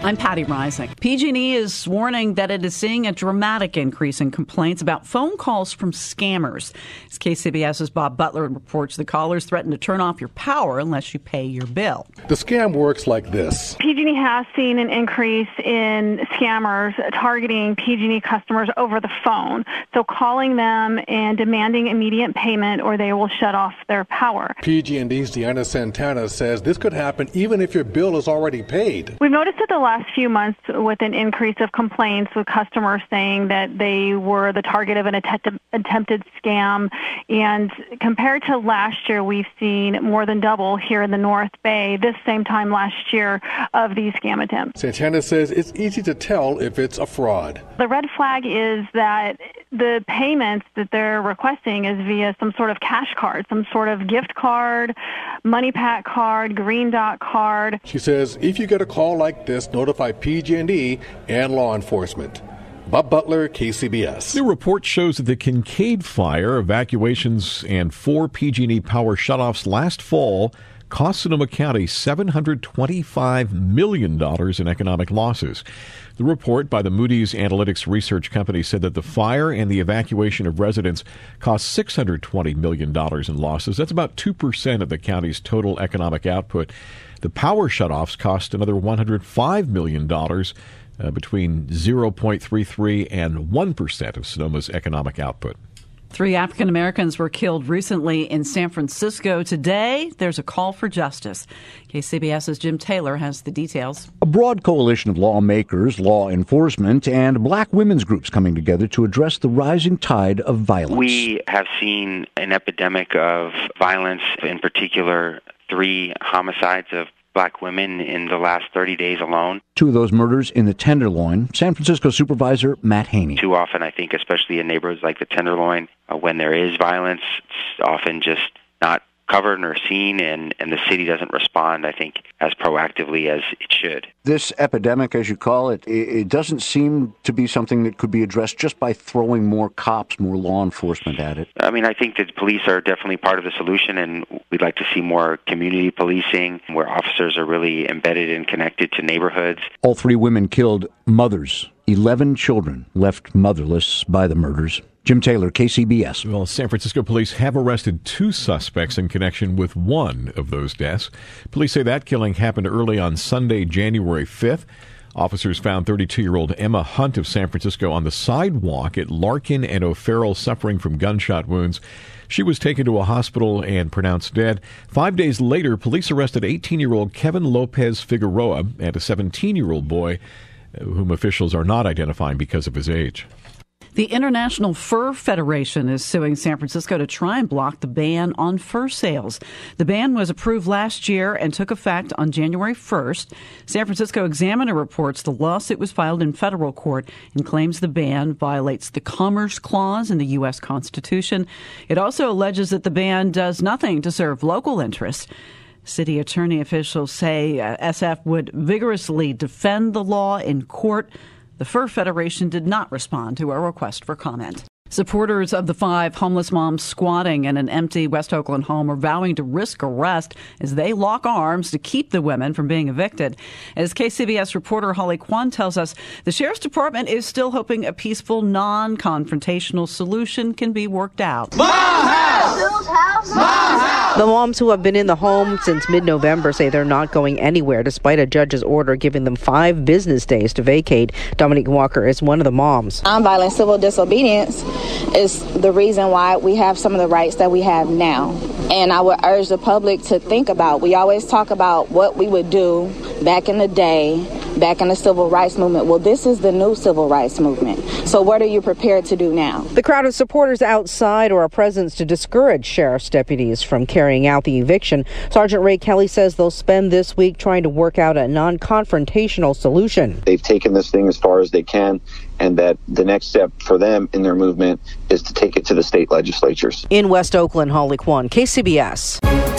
I'm Patti Reising. PG&E is warning that it is seeing a dramatic increase in complaints about phone calls from scammers. As KCBS's Bob Butler reports, the callers threaten to turn off your power unless you pay your bill. The scam works like this. PG&E has seen an increase in scammers targeting PG&E customers over the phone. So calling them and demanding immediate payment or they will shut off their power. PG&E's Deanna Santana says this could happen even if your bill is already paid. We've noticed that the last few months with an increase of complaints with customers saying that they were the target of an attempted scam. And compared to last year, we've seen more than double here in the North Bay this same time last year of these scam attempts. Santana says it's easy to tell if it's a fraud. The red flag is that the payments that they're requesting is via some sort of cash card, some sort of gift card, MoneyPak card, green dot card. She says if you get a call like this, notify PG&E and law enforcement. Bob Butler, KCBS. New report shows that the Kincade fire, evacuations, and four PG&E power shutoffs last fall cost Sonoma County $725 million in economic losses. The report by the Moody's Analytics research company said that the fire and the evacuation of residents cost $620 million in losses. That's about 2% of the county's total economic output. The power shutoffs cost another $105 million. Uh, between 0.33 and 1% of Sonoma's economic output. Three African Americans were killed recently in San Francisco. Today, there's a call for justice. KCBS's Jim Taylor has the details. A broad coalition of lawmakers, law enforcement, and black women's groups coming together to address the rising tide of violence. We have seen an epidemic of violence, in particular, three homicides of black women in the last 30 days alone. Two of those murders in the Tenderloin. San Francisco Supervisor Matt Haney. Too often, I think, especially in neighborhoods like the Tenderloin, uh, when there is violence, it's often just not covered or seen, and, and the city doesn't respond, I think, as proactively as it should. This epidemic, as you call it, it doesn't seem to be something that could be addressed just by throwing more cops, more law enforcement at it. I mean, I think that police are definitely part of the solution, and we'd like to see more community policing where officers are really embedded and connected to neighborhoods. All three women killed mothers 11 children left motherless by the murders. Jim Taylor, KCBS. Well, San Francisco police have arrested two suspects in connection with one of those deaths. Police say that killing happened early on Sunday, January 5th. Officers found 32 year old Emma Hunt of San Francisco on the sidewalk at Larkin and O'Farrell suffering from gunshot wounds. She was taken to a hospital and pronounced dead. Five days later, police arrested 18 year old Kevin Lopez Figueroa and a 17 year old boy uh, whom officials are not identifying because of his age. The International Fur Federation is suing San Francisco to try and block the ban on fur sales. The ban was approved last year and took effect on January 1st. San Francisco Examiner reports the lawsuit was filed in federal court and claims the ban violates the Commerce Clause in the U.S. Constitution. It also alleges that the ban does nothing to serve local interests. City attorney officials say uh, SF would vigorously defend the law in court. The Fur Federation did not respond to our request for comment. Supporters of the five homeless moms squatting in an empty West Oakland home are vowing to risk arrest as they lock arms to keep the women from being evicted. As KCBS reporter Holly Quan tells us, the Sheriff's Department is still hoping a peaceful, non confrontational solution can be worked out. My house! My house! The moms who have been in the home since mid November say they're not going anywhere despite a judge's order giving them five business days to vacate. Dominique Walker is one of the moms. Nonviolent civil disobedience is the reason why we have some of the rights that we have now. And I would urge the public to think about we always talk about what we would do back in the day back in the civil rights movement. Well, this is the new civil rights movement. So what are you prepared to do now? The crowd of supporters outside or a presence to discourage sheriff's deputies from carrying out the eviction. Sergeant Ray Kelly says they'll spend this week trying to work out a non confrontational solution. They've taken this thing as far as they can and that the next step for them in their movement is to take it to the state legislatures. In West Oakland, Holly Quan, KCBS.